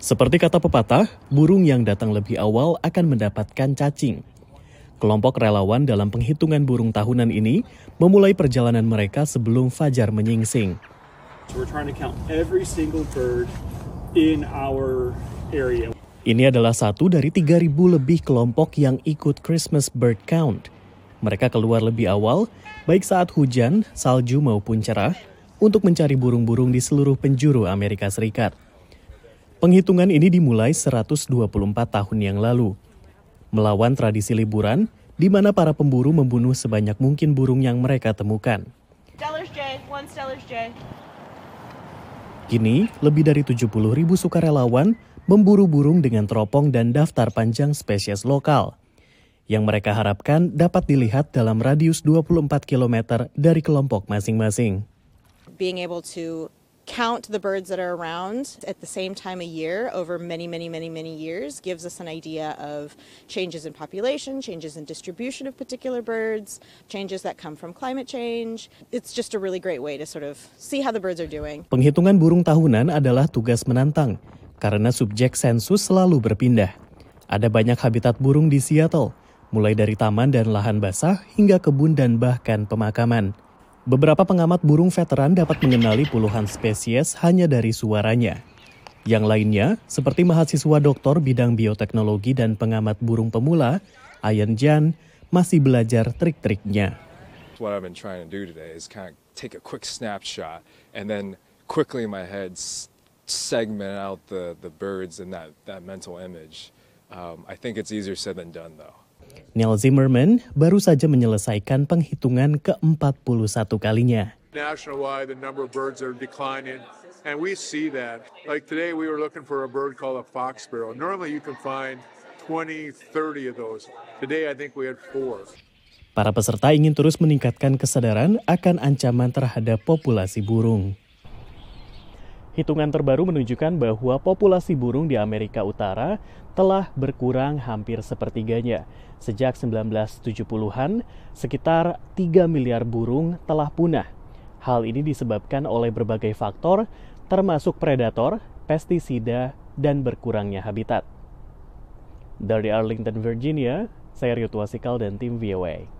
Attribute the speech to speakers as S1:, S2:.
S1: Seperti kata pepatah, burung yang datang lebih awal akan mendapatkan cacing. Kelompok relawan dalam penghitungan burung tahunan ini memulai perjalanan mereka sebelum fajar menyingsing. Ini adalah satu dari 3.000 lebih kelompok yang ikut Christmas Bird Count. Mereka keluar lebih awal, baik saat hujan, salju maupun cerah, untuk mencari burung-burung di seluruh penjuru Amerika Serikat. Penghitungan ini dimulai 124 tahun yang lalu. Melawan tradisi liburan, di mana para pemburu membunuh sebanyak mungkin burung yang mereka temukan. Kini, lebih dari 70 ribu sukarelawan memburu burung dengan teropong dan daftar panjang spesies lokal. Yang mereka harapkan dapat dilihat dalam radius 24 km dari kelompok masing-masing.
S2: being able to count the birds that are around at the same time a year over many, many, many, many years gives us an idea of changes in population, changes in distribution of particular birds, changes that come from climate change. It's just a really great way to sort of see how the birds are doing.
S1: Penghitungan burung tahunan adalah tugas menantang karena subjek sensus selalu berpindah. Ada banyak habitat burung di Seattle, mulai dari taman dan lahan basah hingga kebun dan bahkan pemakaman. Beberapa pengamat burung veteran dapat mengenali puluhan spesies hanya dari suaranya. Yang lainnya, seperti mahasiswa doktor bidang bioteknologi dan pengamat burung pemula, Ayan Jan, masih belajar trik-triknya.
S3: what I've been trying to do today is kind of take a quick snapshot and then quickly in my head segment out the, the birds in that, that mental image. Um, I think it's easier said than done though.
S1: Neil Zimmerman baru saja menyelesaikan penghitungan ke-41 kalinya.
S4: national-wide, the number of birds are declining, and we see that. Like today, we were looking for a bird called a fox sparrow. Normally, you can find 20, 30 of those. Today, I think we had four.
S1: Para peserta ingin terus meningkatkan kesadaran akan ancaman terhadap populasi burung. Hitungan terbaru menunjukkan bahwa populasi burung di Amerika Utara telah berkurang hampir sepertiganya. Sejak 1970-an, sekitar 3 miliar burung telah punah. Hal ini disebabkan oleh berbagai faktor, termasuk predator, pestisida, dan berkurangnya habitat. Dari Arlington, Virginia, saya Rio Tuasikal dan tim VOA.